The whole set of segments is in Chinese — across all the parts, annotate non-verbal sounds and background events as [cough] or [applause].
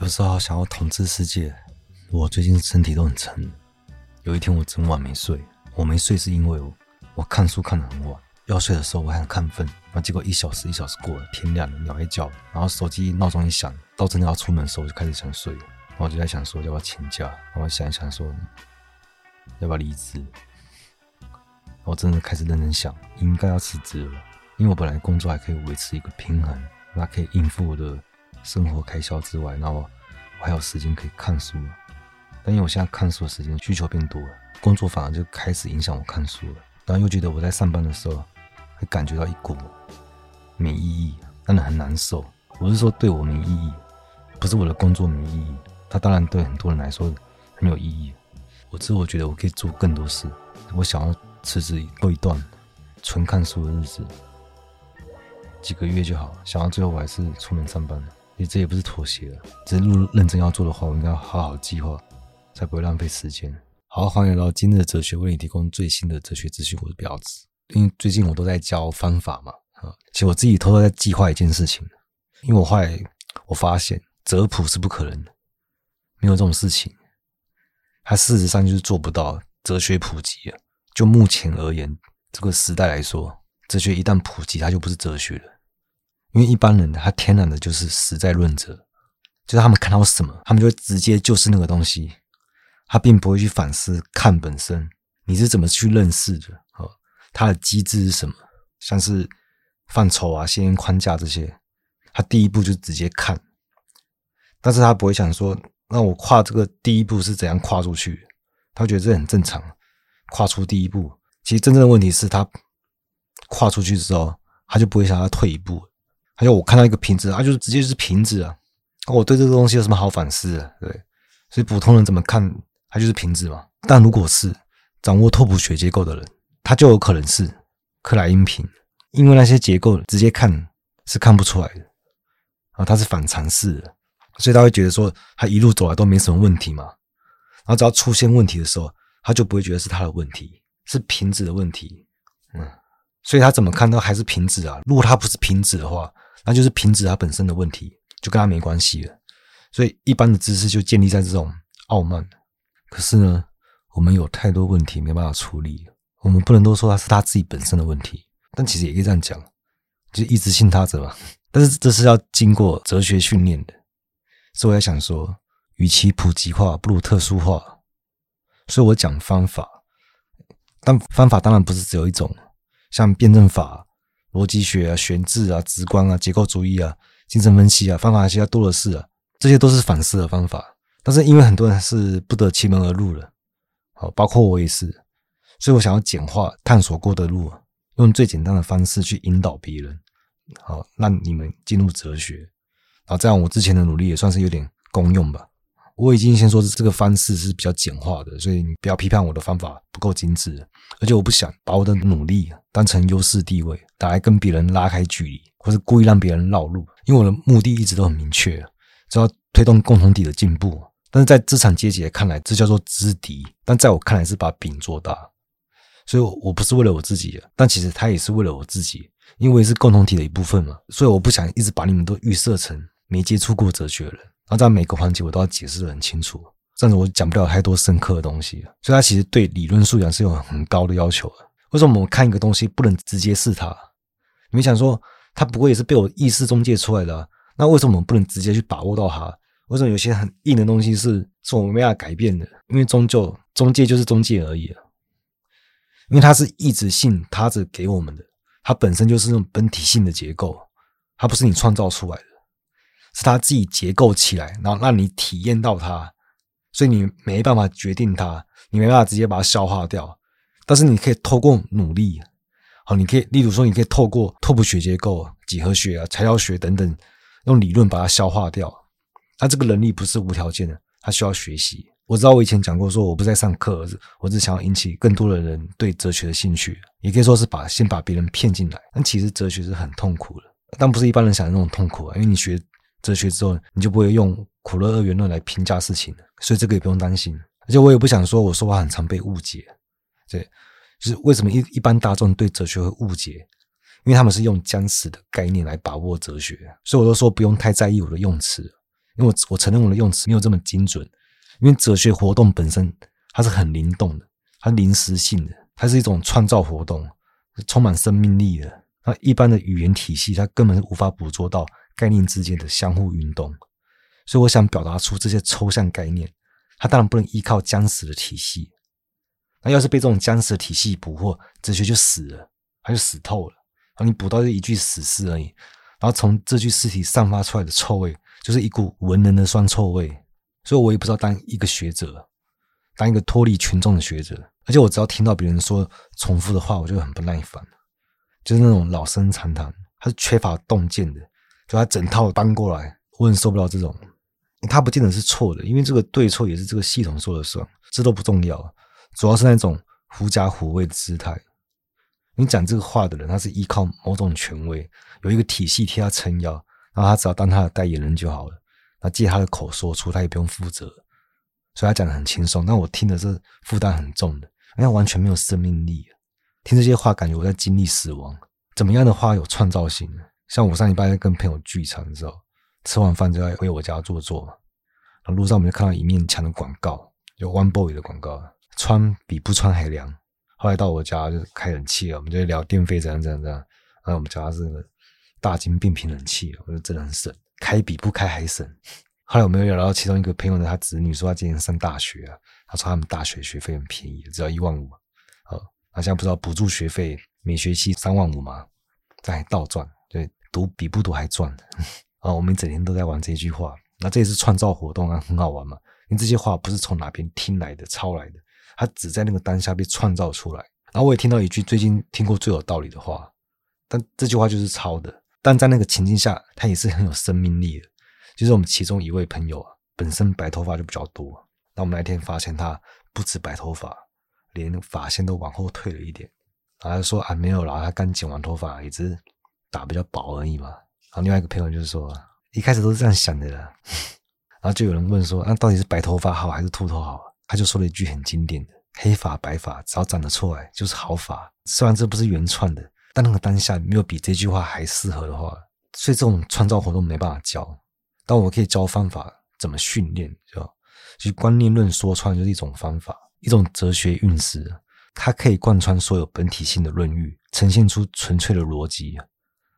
有时候想要统治世界。我最近身体都很沉。有一天我整晚没睡，我没睡是因为我我看书看得很晚，要睡的时候我还很亢奋。那结果一小时一小时过了，天亮了，鸟还叫，然后手机闹钟一响，到真的要出门的时候我就开始想睡。然后我就在想说要不要请假，然后想一想说要不要离职。我真的开始认真想，应该要辞职了，因为我本来工作还可以维持一个平衡，那可以应付我的生活开销之外，那我我还有时间可以看书。但因为我现在看书的时间需求变多了，工作反而就开始影响我看书了。然后又觉得我在上班的时候会感觉到一股没意义，真的很难受。我是说对我没意义，不是我的工作没意义。它当然对很多人来说很有意义。我只是我觉得我可以做更多事。我想要辞职过一段纯看书的日子，几个月就好。想到最后我还是出门上班了，因为这也不是妥协了，只是如果认真要做的话，我应该要好好计划。才不会浪费时间。好，欢迎来到今日的哲学，为你提供最新的哲学资讯。我是婊子，因为最近我都在教方法嘛，啊，其实我自己偷偷在计划一件事情。因为我后来我发现哲普是不可能的，没有这种事情。它事实上就是做不到哲学普及啊。就目前而言，这个时代来说，哲学一旦普及，它就不是哲学了。因为一般人他天然的就是实在论者，就是他们看到什么，他们就会直接就是那个东西。他并不会去反思看本身，你是怎么去认识的？哦，它的机制是什么？像是范畴啊、先验框架这些，他第一步就直接看，但是他不会想说，那我跨这个第一步是怎样跨出去？他觉得这很正常，跨出第一步。其实真正的问题是他跨出去之后，他就不会想要退一步。还有我看到一个瓶子，他就是直接就是瓶子啊，我对这个东西有什么好反思的？对，所以普通人怎么看？它就是瓶子嘛，但如果是掌握拓扑学结构的人，他就有可能是克莱因瓶，因为那些结构直接看是看不出来的，啊，他是反常识的，所以他会觉得说他一路走来都没什么问题嘛，然后只要出现问题的时候，他就不会觉得是他的问题，是瓶子的问题，嗯，所以他怎么看都还是瓶子啊，如果他不是瓶子的话，那就是瓶子它本身的问题，就跟他没关系了，所以一般的知识就建立在这种傲慢。可是呢，我们有太多问题没办法处理，我们不能都说他是他自己本身的问题，但其实也可以这样讲，就一直信他者嘛。[laughs] 但是这是要经过哲学训练的，所以我在想说，与其普及化，不如特殊化。所以我讲方法，但方法当然不是只有一种，像辩证法、逻辑学啊、悬置啊、直观啊、结构主义啊、精神分析啊，方法其他多的是啊，这些都是反思的方法。但是因为很多人是不得其门而入的，好，包括我也是，所以我想要简化探索过的路，用最简单的方式去引导别人，好，让你们进入哲学，然后这样我之前的努力也算是有点功用吧。我已经先说这个方式是比较简化的，所以你不要批判我的方法不够精致，而且我不想把我的努力当成优势地位，打来跟别人拉开距离，或是故意让别人绕路，因为我的目的一直都很明确，只要推动共同体的进步。但是在资产阶级看来，这叫做知敌；但在我看来，是把饼做大。所以，我不是为了我自己，但其实他也是为了我自己，因为是共同体的一部分嘛。所以，我不想一直把你们都预设成没接触过哲学的人，然后在每个环节我都要解释的很清楚，这样子我讲不了太多深刻的东西。所以，他其实对理论素养是有很高的要求的。为什么我们看一个东西不能直接试它？你们想说，它不过也是被我意识中介出来的，那为什么我们不能直接去把握到它？为什么有些很硬的东西是是我们没法改变的？因为终究中介就是中介而已啊。因为它是异质性他只给我们的，它本身就是那种本体性的结构，它不是你创造出来的，是它自己结构起来，然后让你体验到它，所以你没办法决定它，你没办法直接把它消化掉。但是你可以透过努力，好，你可以，例如说，你可以透过拓扑学结构、几何学啊、材料学等等，用理论把它消化掉。他这个能力不是无条件的，他需要学习。我知道我以前讲过，说我不在上课，我只想要引起更多的人对哲学的兴趣，也可以说是把先把别人骗进来。但其实哲学是很痛苦的，但不是一般人想的那种痛苦啊。因为你学哲学之后，你就不会用苦乐二元论来评价事情了，所以这个也不用担心。而且我也不想说我说话很常被误解，对，就是为什么一一般大众对哲学会误解，因为他们是用僵死的概念来把握哲学，所以我都说不用太在意我的用词。因为我我承认我的用词没有这么精准，因为哲学活动本身它是很灵动的，它临时性的，它是一种创造活动，是充满生命力的。那一般的语言体系，它根本是无法捕捉到概念之间的相互运动。所以我想表达出这些抽象概念，它当然不能依靠僵死的体系。那要是被这种僵死的体系捕获，哲学就死了，它就死透了。然后你捕到这一具死尸而已，然后从这具尸体散发出来的臭味，就是一股文人的酸臭味。所以我也不知道当一个学者，当一个脱离群众的学者。而且我只要听到别人说重复的话，我就很不耐烦，就是那种老生常谈，他是缺乏洞见的，就他整套搬过来，我很受不了这种。他不见得是错的，因为这个对错也是这个系统说了算，这都不重要，主要是那种狐假虎威的姿态。你讲这个话的人，他是依靠某种权威，有一个体系替他撑腰，然后他只要当他的代言人就好了，那借他的口说出，他也不用负责，所以他讲得很轻松。但我听的是负担很重的，因为完全没有生命力，听这些话感觉我在经历死亡。怎么样的话有创造性呢？像我上礼拜跟朋友聚餐的时候。吃完饭就要回我家坐坐嘛，然后路上我们就看到一面墙的广告，有 One Boy 的广告，穿比不穿还凉。后来到我家就开冷气了，我们就聊电费怎样怎样怎样。然后我们家是大金变频冷气，我觉得真的很省，开比不开还省。后来我们又聊到其中一个朋友的他子女说他今年上大学啊，他说他们大学学费很便宜，只要一万五。好，那现在不知道补助学费每学期三万五吗？在倒赚，读比不读还赚。啊，我们整天都在玩这句话，那这也是创造活动啊，很好玩嘛。因为这些话不是从哪边听来的、抄来的，它只在那个当下被创造出来。然后我也听到一句最近听过最有道理的话，但这句话就是抄的，但在那个情境下，它也是很有生命力的。就是我们其中一位朋友啊，本身白头发就比较多，那我们那天发现他不止白头发，连发线都往后退了一点。然后说啊，没有啦，他刚剪完头发，也只是打比较薄而已嘛。然后另外一个朋友就是说，一开始都是这样想的啦。[laughs] 然后就有人问说，那到底是白头发好还是秃头好？他就说了一句很经典的：黑发白发只要长得出来就是好发。虽然这不是原创的，但那个当下没有比这句话还适合的话，所以这种创造活动没办法教。但我可以教方法，怎么训练，就其实观念论说穿就是一种方法，一种哲学运势，它可以贯穿所有本体性的论域，呈现出纯粹的逻辑。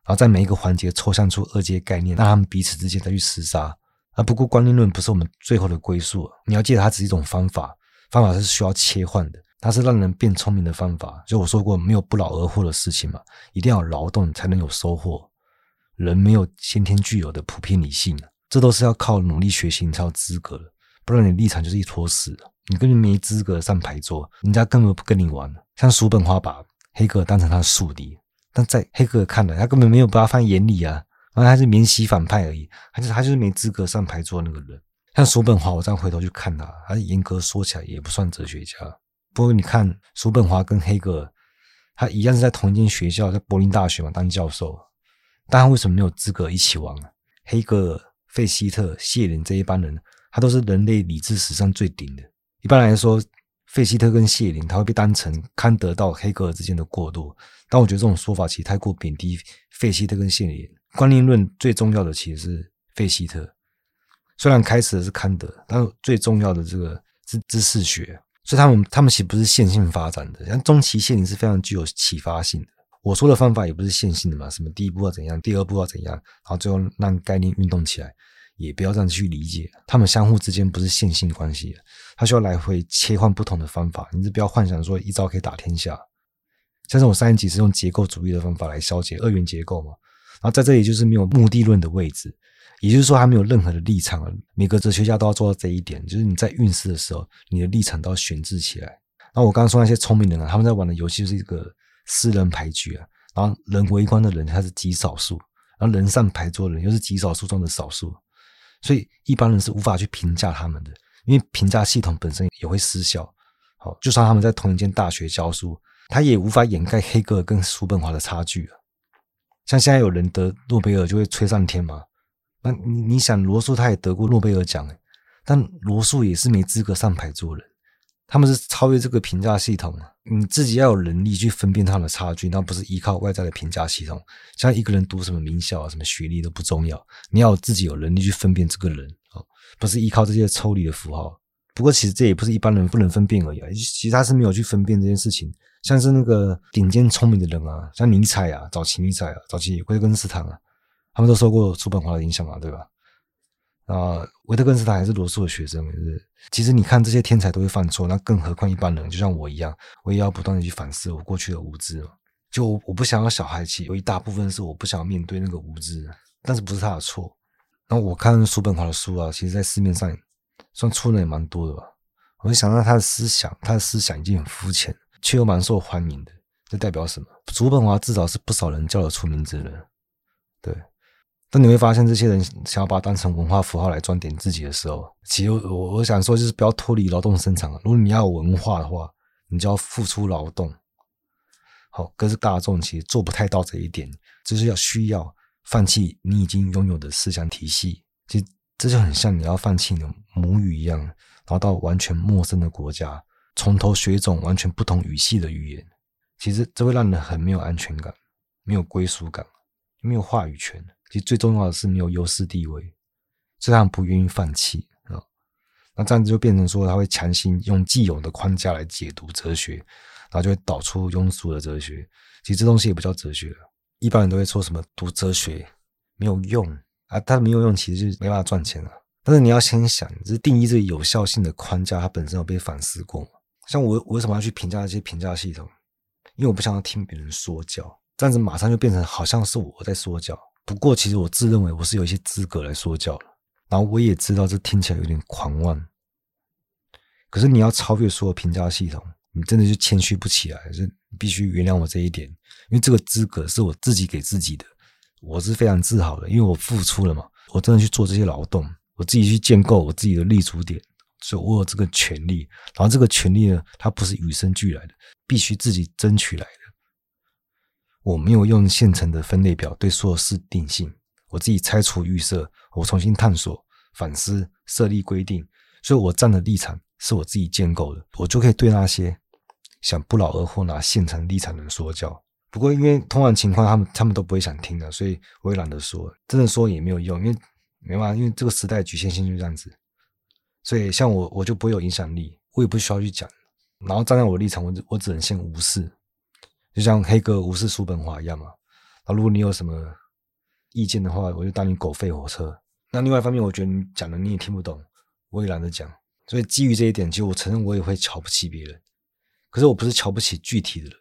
然后在每一个环节抽象出二阶概念，让他们彼此之间再去厮杀。啊不过观念论不是我们最后的归宿，你要记得它只是一种方法，方法是需要切换的，它是让人变聪明的方法。就我说过，没有不劳而获的事情嘛，一定要劳动才能有收获。人没有先天具有的普遍理性，这都是要靠努力学习你才有资格的，不然你立场就是一坨屎，你根本没资格上牌桌，人家根本不跟你玩。像叔本华把黑格尔当成他的宿敌。但在黑格尔看来，他根本没有把他放眼里啊，然后他是免洗反派而已，他就是他就是没资格上牌桌那个人。像叔本华，我这样回头去看他，他严格说起来也不算哲学家。不过你看叔本华跟黑格尔，他一样是在同一间学校，在柏林大学嘛当教授，但他为什么没有资格一起玩啊？黑格尔、费希特、谢林这一帮人，他都是人类理智史上最顶的。一般来说。费希特跟谢林，他会被当成康德到黑格尔之间的过渡，但我觉得这种说法其实太过贬低费希特跟谢林。观念论最重要的其实是费希特，虽然开始的是康德，但最重要的这个是知识学，所以他们他们其实不是线性发展的。像中期谢林是非常具有启发性的。我说的方法也不是线性的嘛，什么第一步要怎样，第二步要怎样，然后最后让概念运动起来。也不要这样去理解，他们相互之间不是线性关系，他需要来回切换不同的方法。你是不要幻想说一招可以打天下。像是我上一集是用结构主义的方法来消解二元结构嘛，然后在这里就是没有目的论的位置，也就是说他没有任何的立场。每个哲学家都要做到这一点，就是你在运势的时候，你的立场都要选置起来。那我刚刚说那些聪明人啊，他们在玩的游戏就是一个私人牌局啊，然后人围观的人他是极少数，然后人上牌桌的人又是极少数中的少数。所以一般人是无法去评价他们的，因为评价系统本身也会失效。好，就算他们在同一间大学教书，他也无法掩盖黑格尔跟叔本华的差距啊。像现在有人得诺贝尔就会吹上天嘛？那你你想罗素他也得过诺贝尔奖，但罗素也是没资格上牌做人。他们是超越这个评价系统，你自己要有能力去分辨他们的差距，那不是依靠外在的评价系统。像一个人读什么名校啊，什么学历都不重要，你要自己有能力去分辨这个人不是依靠这些抽离的符号。不过其实这也不是一般人不能分辨而已啊，其实他是没有去分辨这件事情。像是那个顶尖聪明的人啊，像尼采啊，早期尼采啊，早期维特根斯坦啊，他们都受过叔本华的影响嘛，对吧？啊，维特根斯坦还是罗素的学生，是。其实你看这些天才都会犯错，那更何况一般人，就像我一样，我也要不断的去反思我过去的无知。就我，我不想要小孩气，有一大部分是我不想要面对那个无知，但是不是他的错。然后我看叔本华的书啊，其实在市面上算出的也蛮多的吧。我就想到他的思想，他的思想已经很肤浅，却又蛮受欢迎的，这代表什么？叔本华至少是不少人叫得出名字的，对。当你会发现这些人想要把它当成文化符号来装点自己的时候，其实我我想说就是不要脱离劳动生产。如果你要有文化的话，你就要付出劳动。好，可是大众其实做不太到这一点，就是要需要放弃你已经拥有的思想体系。其实这就很像你要放弃你的母语一样，然后到完全陌生的国家，从头学一种完全不同语系的语言。其实这会让人很没有安全感，没有归属感，没有话语权。其实最重要的是没有优势地位，所以他们不愿意放弃啊。那这样子就变成说，他会强行用既有的框架来解读哲学，然后就会导出庸俗的哲学。其实这东西也不叫哲学，一般人都会说什么读哲学没有用啊，它没有用，其实就是没办法赚钱了。但是你要先想，就是定义这个有效性的框架，它本身有被反思过吗？像我，我为什么要去评价这些评价系统？因为我不想要听别人说教，这样子马上就变成好像是我在说教。不过，其实我自认为我是有一些资格来说教的，然后我也知道这听起来有点狂妄。可是你要超越所有评价系统，你真的就谦虚不起来，就必须原谅我这一点，因为这个资格是我自己给自己的，我是非常自豪的，因为我付出了嘛，我真的去做这些劳动，我自己去建构我自己的立足点，所以我有这个权利。然后这个权利呢，它不是与生俱来的，必须自己争取来的。我没有用现成的分类表对所有事定性，我自己拆除预设，我重新探索、反思、设立规定，所以我站的立场是我自己建构的，我就可以对那些想不劳而获拿现成立场的人说教。不过因为通常情况，他们他们都不会想听的，所以我也懒得说，真的说也没有用，因为没办法，因为这个时代局限性就这样子，所以像我，我就不会有影响力，我也不需要去讲，然后站在我的立场，我我只能先无视。就像黑哥无视叔本华一样嘛。那如果你有什么意见的话，我就当你狗吠火车。那另外一方面，我觉得你讲的你也听不懂，我也懒得讲。所以基于这一点，其实我承认我也会瞧不起别人。可是我不是瞧不起具体的人，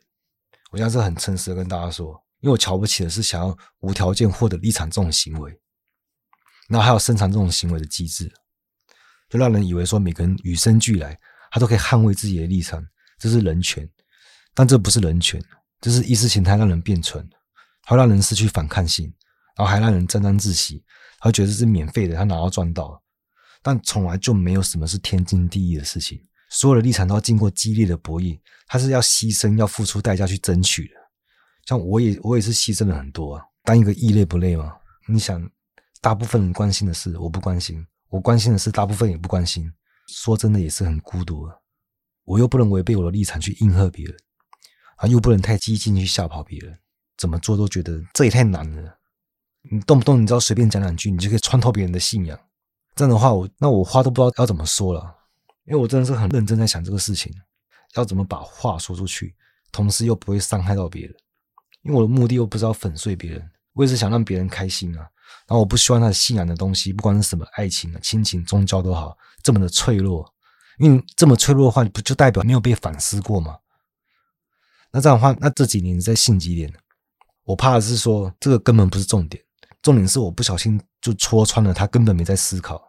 我现在是很诚实的跟大家说，因为我瞧不起的是想要无条件获得立场这种行为，然后还有生产这种行为的机制，就让人以为说每个人与生俱来，他都可以捍卫自己的立场，这是人权，但这不是人权。这是意识形态让人变蠢，还会让人失去反抗性，然后还让人沾沾自喜，他觉得这是免费的，他拿到赚到？但从来就没有什么是天经地义的事情，所有的立场都要经过激烈的博弈，他是要牺牲、要付出代价去争取的。像我也我也是牺牲了很多啊，当一个异类不累吗？你想，大部分人关心的事我不关心，我关心的事大部分也不关心，说真的也是很孤独啊。我又不能违背我的立场去应和别人。啊，又不能太激进去吓跑别人，怎么做都觉得这也太难了。你动不动你知道随便讲两句，你就可以穿透别人的信仰。这样的话，我那我话都不知道要怎么说了，因为我真的是很认真在想这个事情，要怎么把话说出去，同时又不会伤害到别人。因为我的目的又不是要粉碎别人，我也是想让别人开心啊。然后我不希望他信仰的东西，不管是什么爱情啊、亲情、宗教都好，这么的脆弱。因为这么脆弱的话，不就代表没有被反思过吗？那这样的话，那这几年你在信几点？我怕的是说，这个根本不是重点，重点是我不小心就戳穿了他，根本没在思考，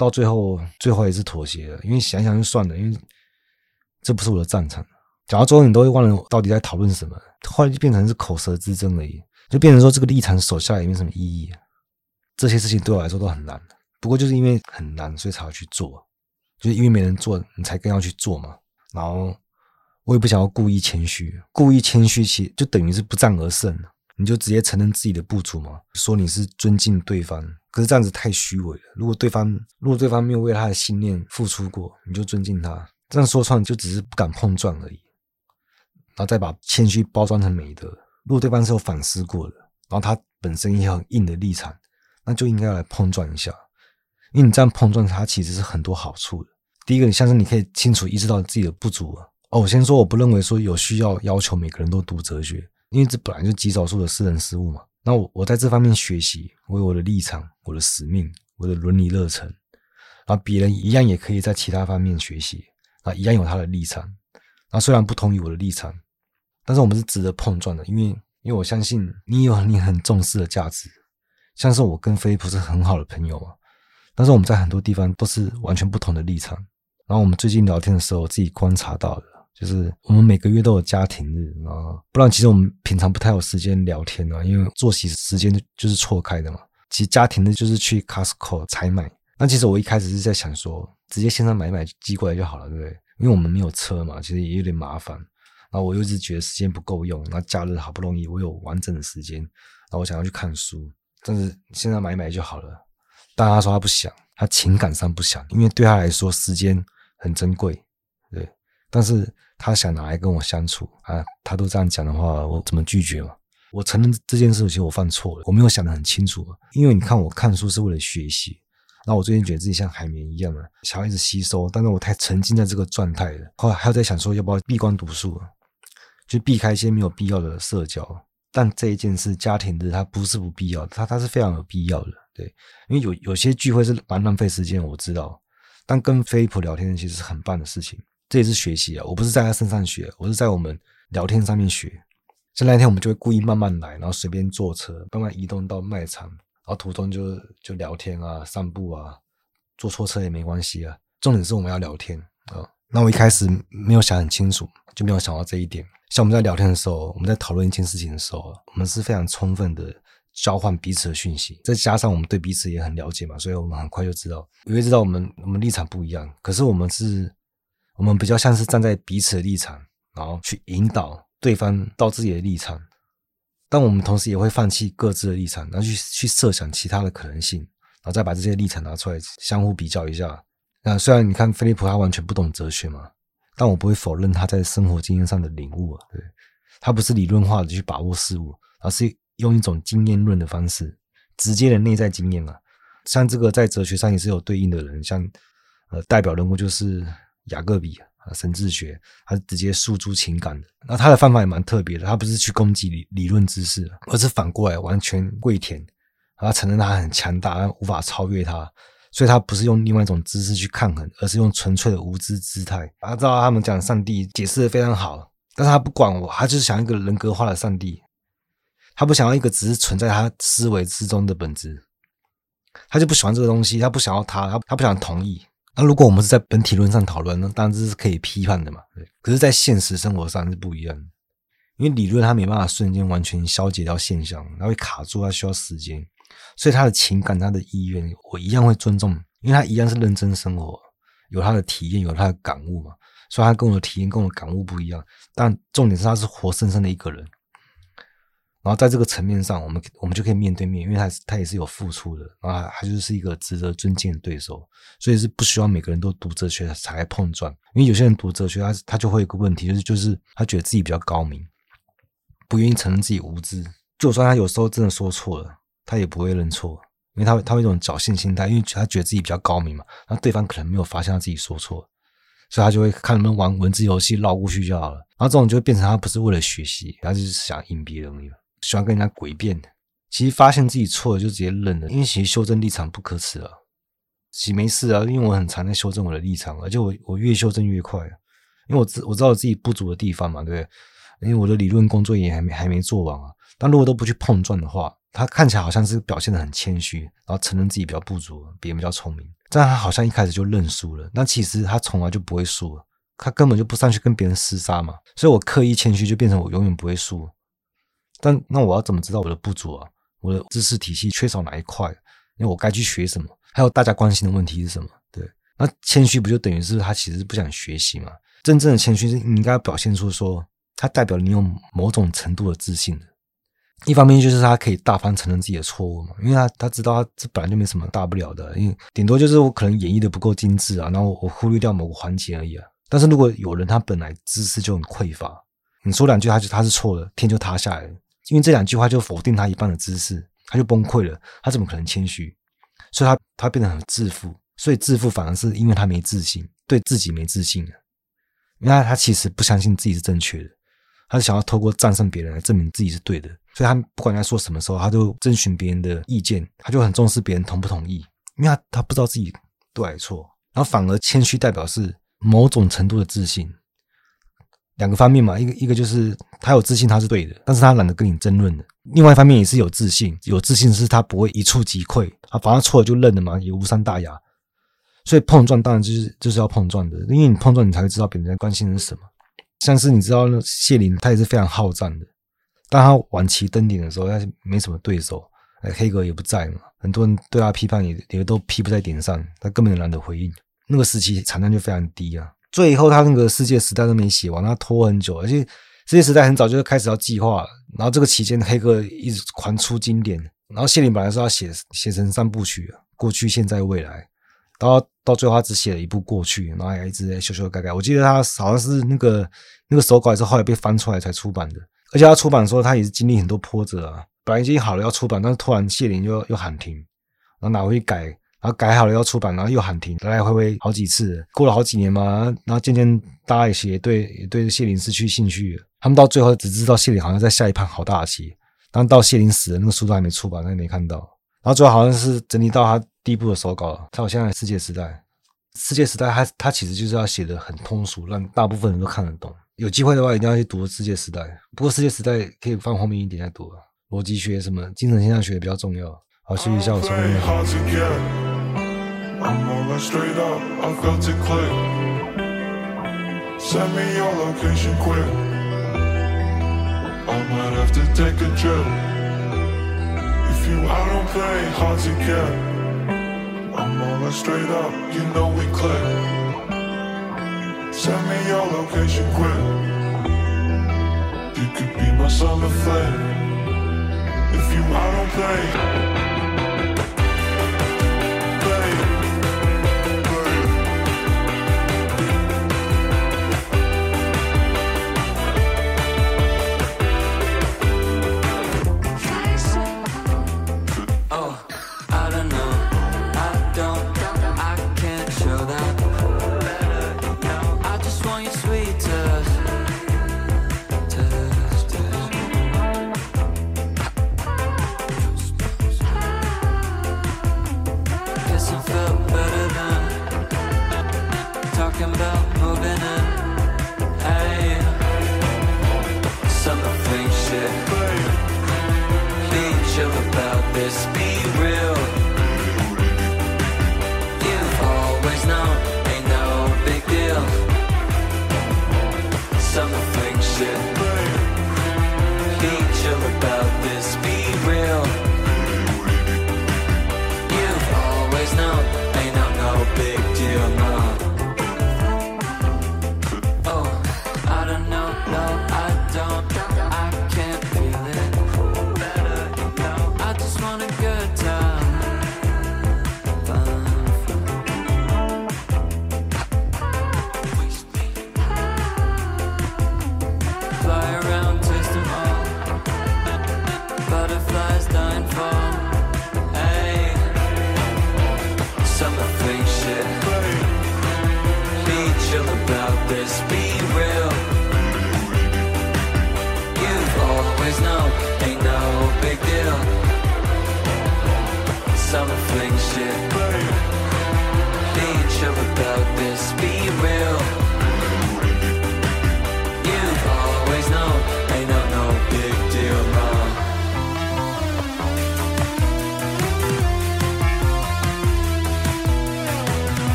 到最后，最后也是妥协了，因为想想就算了，因为这不是我的战场。讲到最后，你都会忘了到底在讨论什么，后来就变成是口舌之争而已，就变成说这个立场守下来也没什么意义。这些事情对我来说都很难，不过就是因为很难，所以才要去做，就是因为没人做，你才更要去做嘛。然后我也不想要故意谦虚，故意谦虚其实就等于是不战而胜，你就直接承认自己的不足嘛，说你是尊敬对方，可是这样子太虚伪了。如果对方如果对方没有为他的信念付出过，你就尊敬他，这样说穿就只是不敢碰撞而已。然后再把谦虚包装成美德，如果对方是有反思过的，然后他本身也很硬的立场，那就应该要来碰撞一下，因为你这样碰撞，它其实是很多好处的。第一个，你像是你可以清楚意识到自己的不足啊。哦，我先说，我不认为说有需要要求每个人都读哲学，因为这本来就极少数的私人事务嘛。那我我在这方面学习，我有我的立场、我的使命、我的伦理热忱，然后别人一样也可以在其他方面学习啊，一样有他的立场。那虽然不同于我的立场，但是我们是值得碰撞的，因为因为我相信你有你很重视的价值，像是我跟菲利普是很好的朋友嘛，但是我们在很多地方都是完全不同的立场。然后我们最近聊天的时候，我自己观察到的。就是我们每个月都有家庭日啊，不然其实我们平常不太有时间聊天啊，因为作息时间就是错开的嘛。其实家庭日就是去 Costco 采买。那其实我一开始是在想说，直接线上买一买寄过来就好了，对不对？因为我们没有车嘛，其实也有点麻烦。然后我又一直觉得时间不够用，那假日好不容易我有完整的时间，然后我想要去看书，但是现在买一买就好了。但他说他不想，他情感上不想，因为对他来说时间很珍贵，对。但是他想拿来跟我相处啊，他都这样讲的话，我怎么拒绝嘛？我承认这件事情我犯错了，我没有想得很清楚。因为你看，我看书是为了学习，那我最近觉得自己像海绵一样的，想要一直吸收，但是我太沉浸在这个状态了。后来还有在想说，要不要闭关读书，就避开一些没有必要的社交。但这一件事，家庭日它不是不必要，它它是非常有必要的。对，因为有有些聚会是蛮浪费时间，我知道。但跟菲利普聊天其实是很棒的事情。这也是学习啊！我不是在他身上学，我是在我们聊天上面学。像那天我们就会故意慢慢来，然后随便坐车，慢慢移动到卖场，然后途中就就聊天啊、散步啊，坐错车也没关系啊。重点是我们要聊天啊。那我一开始没有想很清楚，就没有想到这一点。像我们在聊天的时候，我们在讨论一件事情的时候，我们是非常充分的交换彼此的讯息，再加上我们对彼此也很了解嘛，所以我们很快就知道，因为知道我们我们立场不一样，可是我们是。我们比较像是站在彼此的立场，然后去引导对方到自己的立场，但我们同时也会放弃各自的立场，然后去去设想其他的可能性，然后再把这些立场拿出来相互比较一下。那虽然你看菲利普他完全不懂哲学嘛，但我不会否认他在生活经验上的领悟啊。对，他不是理论化的去把握事物，而是用一种经验论的方式，直接的内在经验啊。像这个在哲学上也是有对应的人，像呃代表人物就是。雅各比啊，神智学，他是直接诉诸情感的。那他的方法也蛮特别的，他不是去攻击理理论知识，而是反过来完全跪舔，他承认他很强大，但无法超越他，所以他不是用另外一种知识去抗衡，而是用纯粹的无知姿态。他知道他们讲上帝解释的非常好，但是他不管我，他就是想一个人格化的上帝，他不想要一个只是存在他思维之中的本质，他就不喜欢这个东西，他不想要他，他他不想同意。那如果我们是在本体论上讨论，那当然是可以批判的嘛。对，可是，在现实生活上是不一样的，因为理论它没办法瞬间完全消解掉现象，它会卡住，它需要时间。所以他的情感、他的意愿，我一样会尊重，因为他一样是认真生活，有他的体验，有他的感悟嘛。所以他跟我的体验、跟我的感悟不一样，但重点是他是活生生的一个人。然后在这个层面上，我们我们就可以面对面，因为他他也是有付出的，然后他就是一个值得尊敬的对手，所以是不需要每个人都读哲学才来碰撞。因为有些人读哲学，他他就会有个问题，就是就是他觉得自己比较高明，不愿意承认自己无知。就算他有时候真的说错了，他也不会认错，因为他他会一种侥幸心态，因为他觉得自己比较高明嘛，那对方可能没有发现他自己说错，所以他就会看能不能玩文字游戏绕过去就好了。然后这种就会变成他不是为了学习，他就是想赢别人而已。喜欢跟人家诡辩，其实发现自己错了就直接认了，因为其实修正立场不可耻啊。其实没事啊，因为我很常在修正我的立场，而且我我越修正越快，因为我知我知道我自己不足的地方嘛，对不对？因为我的理论工作也还没还没做完啊。但如果都不去碰撞的话，他看起来好像是表现得很谦虚，然后承认自己比较不足，别人比较聪明，这样他好像一开始就认输了。那其实他从来就不会输，他根本就不上去跟别人厮杀嘛。所以我刻意谦虚，就变成我永远不会输。但那我要怎么知道我的不足啊？我的知识体系缺少哪一块？因为我该去学什么？还有大家关心的问题是什么？对，那谦虚不就等于是他其实不想学习吗？真正的谦虚是你应该表现出说，他代表你有某种程度的自信的。一方面就是他可以大方承认自己的错误嘛，因为他他知道他这本来就没什么大不了的，因为顶多就是我可能演绎的不够精致啊，然后我忽略掉某个环节而已啊。但是如果有人他本来知识就很匮乏，你说两句他就他是错的，天就塌下来了。因为这两句话就否定他一半的知识，他就崩溃了。他怎么可能谦虚？所以他他变得很自负。所以自负反而是因为他没自信，对自己没自信了。因为他他其实不相信自己是正确的，他是想要透过战胜别人来证明自己是对的。所以他不管在说什么时候，他都征询别人的意见，他就很重视别人同不同意。因为他他不知道自己对还是错，然后反而谦虚代表是某种程度的自信。两个方面嘛，一个一个就是他有自信他是对的，但是他懒得跟你争论的。另外一方面也是有自信，有自信是他不会一触即溃，他反正错了就认了嘛，也无伤大雅。所以碰撞当然就是就是要碰撞的，因为你碰撞你才会知道别人在关心的是什么。像是你知道谢林他也是非常好战的，当他晚期登顶的时候，他没什么对手，黑格也不在嘛，很多人对他批判也也都批不在点上，他根本懒得回应。那个时期产量就非常低啊。最后，他那个世界时代都没写完，他拖很久，而且 [laughs] 世界时代很早就开始要计划，然后这个期间黑哥一直狂出经典，然后谢林本来说要写写成三部曲，过去、现在、未来，到到最后他只写了一部过去，然后还一直在修修改改。我记得他好像是那个那个手稿也是后来被翻出来才出版的，而且他出版的时候他也是经历很多波折啊，本来已经好了要出版，但是突然谢林又又喊停，然后拿回去改。然后改好了要出版，然后又喊停，来来回回好几次，过了好几年嘛，然后渐渐大家也也对也对谢林失去兴趣。他们到最后只知道谢林好像在下一盘好大的棋，但到谢林死了，那个书都还没出版，他也没看到。然后最后好像是整理到他第一部的手稿，才有现在世界时代。世界时代他他其实就是要写的很通俗，让大部分人都看得懂。有机会的话一定要去读世界时代。不过世界时代可以放后面一点再读，逻辑学什么精神现象学比较重要。好，谢谢一下我说的。I'm more straight up, I felt it click. Send me your location quick. I might have to take a trip. If you out don't play hard to get. I'm more straight up, you know we click. Send me your location quick. You could be my summer flame. If you out don't play.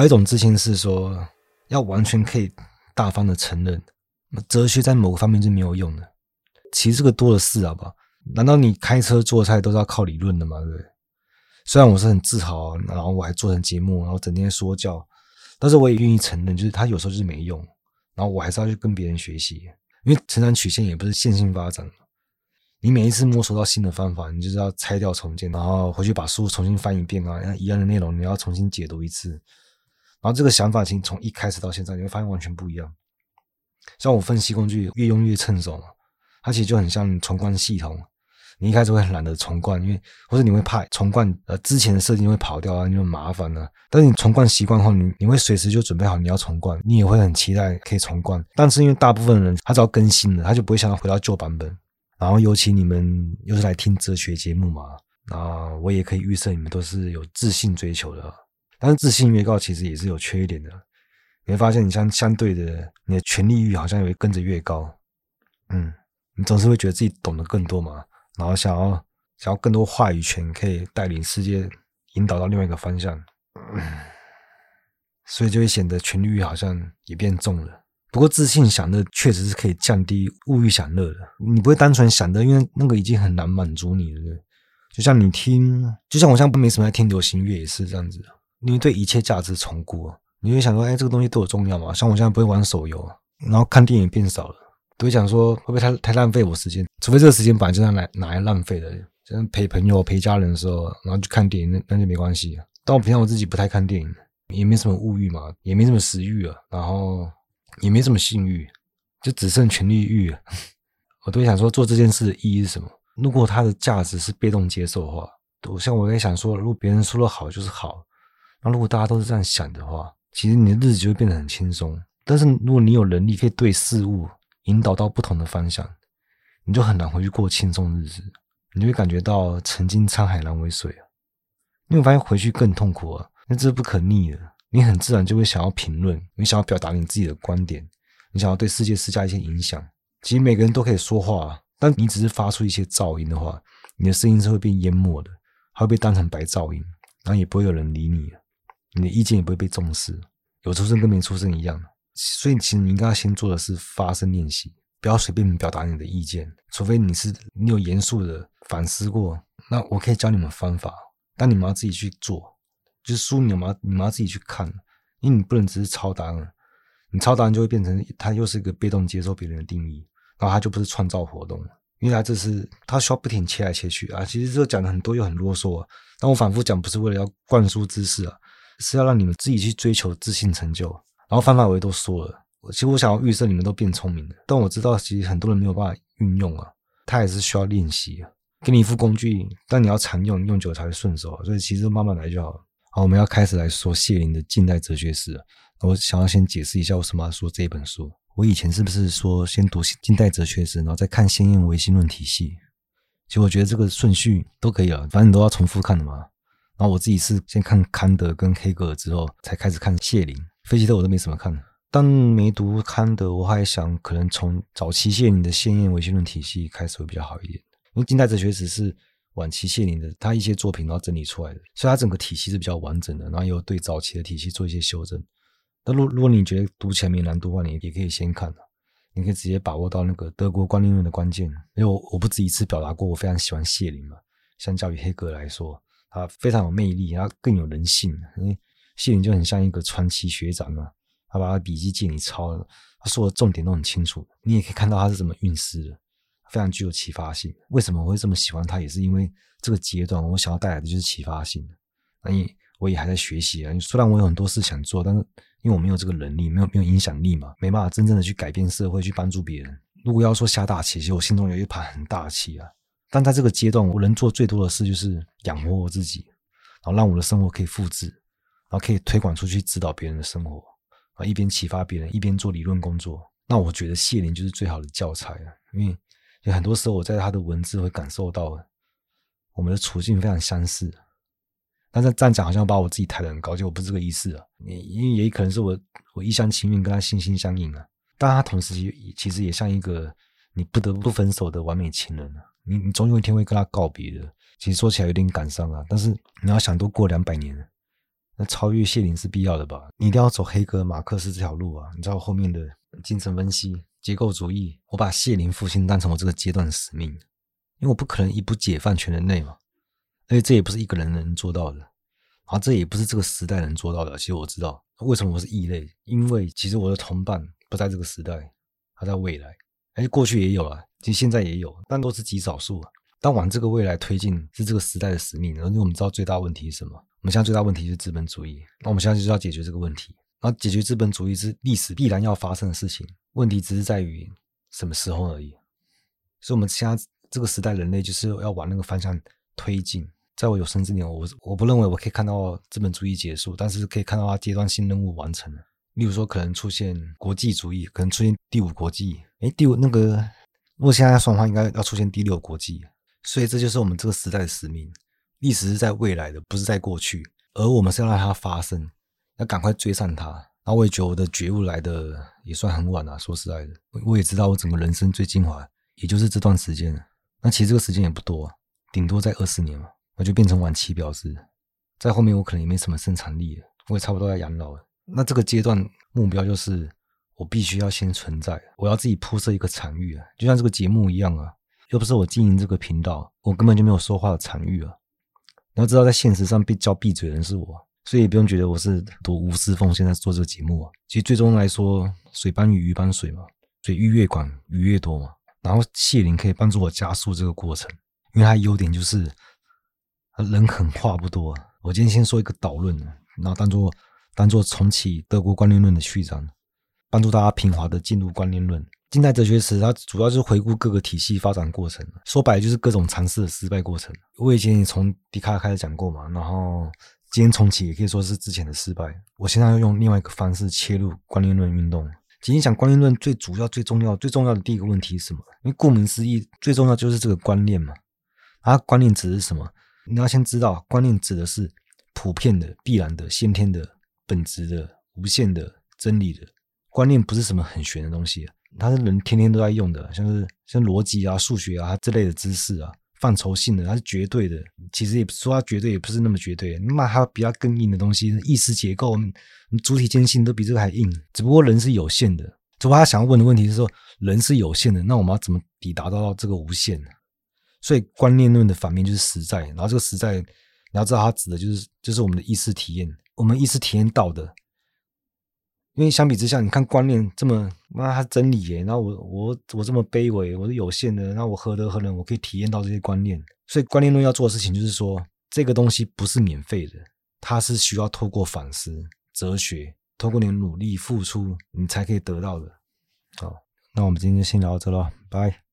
还有一种自信是说，要完全可以大方的承认，哲学在某个方面是没有用的。其实这个多的是，好不好？难道你开车做菜都是要靠理论的吗？对不对？虽然我是很自豪，然后我还做成节目，然后整天说教，但是我也愿意承认，就是他有时候就是没用。然后我还是要去跟别人学习，因为成长曲线也不是线性发展。你每一次摸索到新的方法，你就是要拆掉重建，然后回去把书重新翻一遍啊，一样的内容你要重新解读一次。然后这个想法其实从一开始到现在，你会发现完全不一样。像我分析工具越用越趁手嘛，它其实就很像重灌系统。你一开始会很懒得重灌，因为或者你会怕重灌呃之前的设定会跑掉啊，你就麻烦了。但是你重灌习惯后，你你会随时就准备好你要重灌，你也会很期待可以重灌。但是因为大部分人他只要更新了，他就不会想要回到旧版本。然后，尤其你们又是来听哲学节目嘛，那我也可以预测你们都是有自信追求的。但是自信越高，其实也是有缺点的。你会发现，你相相对的，你的权力欲好像也会跟着越高。嗯，你总是会觉得自己懂得更多嘛，然后想要想要更多话语权，可以带领世界引导到另外一个方向。嗯，所以就会显得权力欲好像也变重了。不过自信享乐确实是可以降低物欲享乐的，你不会单纯享乐，因为那个已经很难满足你了。就像你听，就像我现在不没什么在听流行乐也是这样子，因为对一切价值重估，你会想说，哎，这个东西对我重要吗？像我现在不会玩手游，然后看电影变少了，都会想说会不会太太浪费我时间？除非这个时间本来就拿来拿来浪费的，像陪朋友、陪家人的时候，然后去看电影，那那就没关系。但我平常我自己不太看电影，也没什么物欲嘛，也没什么食欲啊，然后。也没什么性欲，就只剩权力欲。[laughs] 我都会想说，做这件事的意义是什么？如果它的价值是被动接受的话，我像我在想说，如果别人说的好就是好，那如果大家都是这样想的话，其实你的日子就会变得很轻松。但是如果你有能力可以对事物引导到不同的方向，你就很难回去过轻松日子，你就会感觉到曾经沧海难为水啊！你会发现回去更痛苦啊，那这是不可逆的。你很自然就会想要评论，你想要表达你自己的观点，你想要对世界施加一些影响。其实每个人都可以说话，但你只是发出一些噪音的话，你的声音是会被淹没的，还会被当成白噪音，然后也不会有人理你，你的意见也不会被重视，有出生跟没出生一样。所以，其实你应该要先做的是发声练习，不要随便表达你的意见，除非你是你有严肃的反思过，那我可以教你们方法，但你们要自己去做。就是书，你们要你们要自己去看，因为你不能只是抄答案，你抄答案就会变成它又是一个被动接受别人的定义，然后它就不是创造活动，因为它这是它需要不停切来切去啊。其实这讲的很多又很啰嗦，但我反复讲不是为了要灌输知识啊，是要让你们自己去追求自信成就。然后方法我也都说了，其实我想要预设你们都变聪明了，但我知道其实很多人没有办法运用啊，它也是需要练习啊。给你一副工具，但你要常用，用久才会顺手，所以其实慢慢来就好了。好，我们要开始来说谢林的近代哲学史。我想要先解释一下为什么要说这一本书。我以前是不是说先读近代哲学史，然后再看先验唯心论体系？其实我觉得这个顺序都可以了，反正你都要重复看的嘛。然后我自己是先看康德跟黑格尔之后，才开始看谢林。费希特我都没怎么看。但没读康德，我还想可能从早期谢林的先验唯心论体系开始会比较好一点，因为近代哲学史是。晚期谢林的他一些作品，然后整理出来的，所以他整个体系是比较完整的，然后又对早期的体系做一些修正。那如如果你觉得读起来没难度的话，你也可以先看，你可以直接把握到那个德国观念论的关键。因为我我不止一次表达过，我非常喜欢谢林嘛，相较于黑格尔来说，他非常有魅力，他更有人性。因为谢林就很像一个传奇学长嘛，他把他笔记借你抄了，他说的重点都很清楚，你也可以看到他是怎么运势的。非常具有启发性。为什么我会这么喜欢他？也是因为这个阶段我想要带来的就是启发性。那你我也还在学习啊。虽然我有很多事想做，但是因为我没有这个能力，没有没有影响力嘛，没办法真正的去改变社会，去帮助别人。如果要说下大棋，其实我心中有一盘很大棋啊。但在这个阶段，我能做最多的事就是养活我自己，然后让我的生活可以复制，然后可以推广出去，指导别人的生活啊，一边启发别人，一边做理论工作。那我觉得谢林就是最好的教材啊，因为。有很多时候，我在他的文字会感受到，我们的处境非常相似。但是这样讲好像把我自己抬得很高，就我不是这个意思啊。也因为也可能是我我一厢情愿跟他心心相印啊。但他同时其实也像一个你不得不分手的完美情人啊。你你总有一天会跟他告别的。其实说起来有点感伤啊。但是你要想，都过两百年，那超越谢林是必要的吧？你一定要走黑格马克思这条路啊。你知道后面的精神分析。结构主义，我把谢林复兴当成我这个阶段的使命，因为我不可能一步解放全人类嘛，而且这也不是一个人能做到的，啊，这也不是这个时代能做到的。其实我知道为什么我是异类，因为其实我的同伴不在这个时代，他在未来。哎，过去也有啊，其实现在也有，但都是极少数啊。但往这个未来推进是这个时代的使命，因为我们知道最大问题是什么？我们现在最大问题就是资本主义，那我们现在就是要解决这个问题。然后解决资本主义是历史必然要发生的事情，问题只是在于什么时候而已。所以，我们现在这个时代，人类就是要往那个方向推进。在我有生之年，我我不认为我可以看到资本主义结束，但是可以看到它阶段性任务完成了。例如说，可能出现国际主义，可能出现第五国际。诶，第五那个，如果现在算的话，应该要出现第六国际。所以，这就是我们这个时代的使命。历史是在未来的，不是在过去，而我们是要让它发生，要赶快追上它。然后，我也觉得我的觉悟来的也算很晚了。说实在的，我也知道我整个人生最精华，也就是这段时间。那其实这个时间也不多，顶多在二十年嘛，我就变成晚期表示，在后面我可能也没什么生产力了，我也差不多要养老了。那这个阶段目标就是，我必须要先存在，我要自己铺设一个场域啊，就像这个节目一样啊。又不是我经营这个频道，我根本就没有说话的场域啊。你要知道，在现实上被叫闭嘴的人是我，所以也不用觉得我是多无私奉献在做这个节目啊。其实最终来说，水帮鱼，鱼帮水嘛，水域越广，鱼越多嘛。然后谢林可以帮助我加速这个过程，因为他优点就是，人狠话不多。我今天先说一个导论，然后当做当做重启德国观念论的序章，帮助大家平滑的进入观念论。近代哲学史，它主要就是回顾各个体系发展过程，说白了就是各种尝试的失败过程。我以前也从笛卡尔开始讲过嘛，然后今天重启也可以说是之前的失败。我现在要用另外一个方式切入观念论运动。今天讲观念论最主要、最重要、最重要的第一个问题是什么？因为顾名思义，最重要就是这个观念嘛。啊，观念指的是什么？你要先知道，观念指的是普遍的、必然的、先天的、本质的、无限的、真理的。观念不是什么很玄的东西。它是人天天都在用的，像是像逻辑啊、数学啊这类的知识啊，范畴性的，它是绝对的。其实也说它绝对，也不是那么绝对。那么还有比它更硬的东西，意识结构、主体间性都比这个还硬。只不过人是有限的。只不过他想要问的问题是说，人是有限的，那我们要怎么抵达到这个无限呢？所以观念论的反面就是实在。然后这个实在，你要知道它指的就是就是我们的意识体验，我们一直体验到的。因为相比之下，你看观念这么，那它真理耶。然后我我我这么卑微，我是有限的。那我何德何能，我可以体验到这些观念？所以观念论要做的事情就是说，这个东西不是免费的，它是需要透过反思、哲学，透过你的努力付出，你才可以得到的。好，那我们今天就先聊到这了，拜。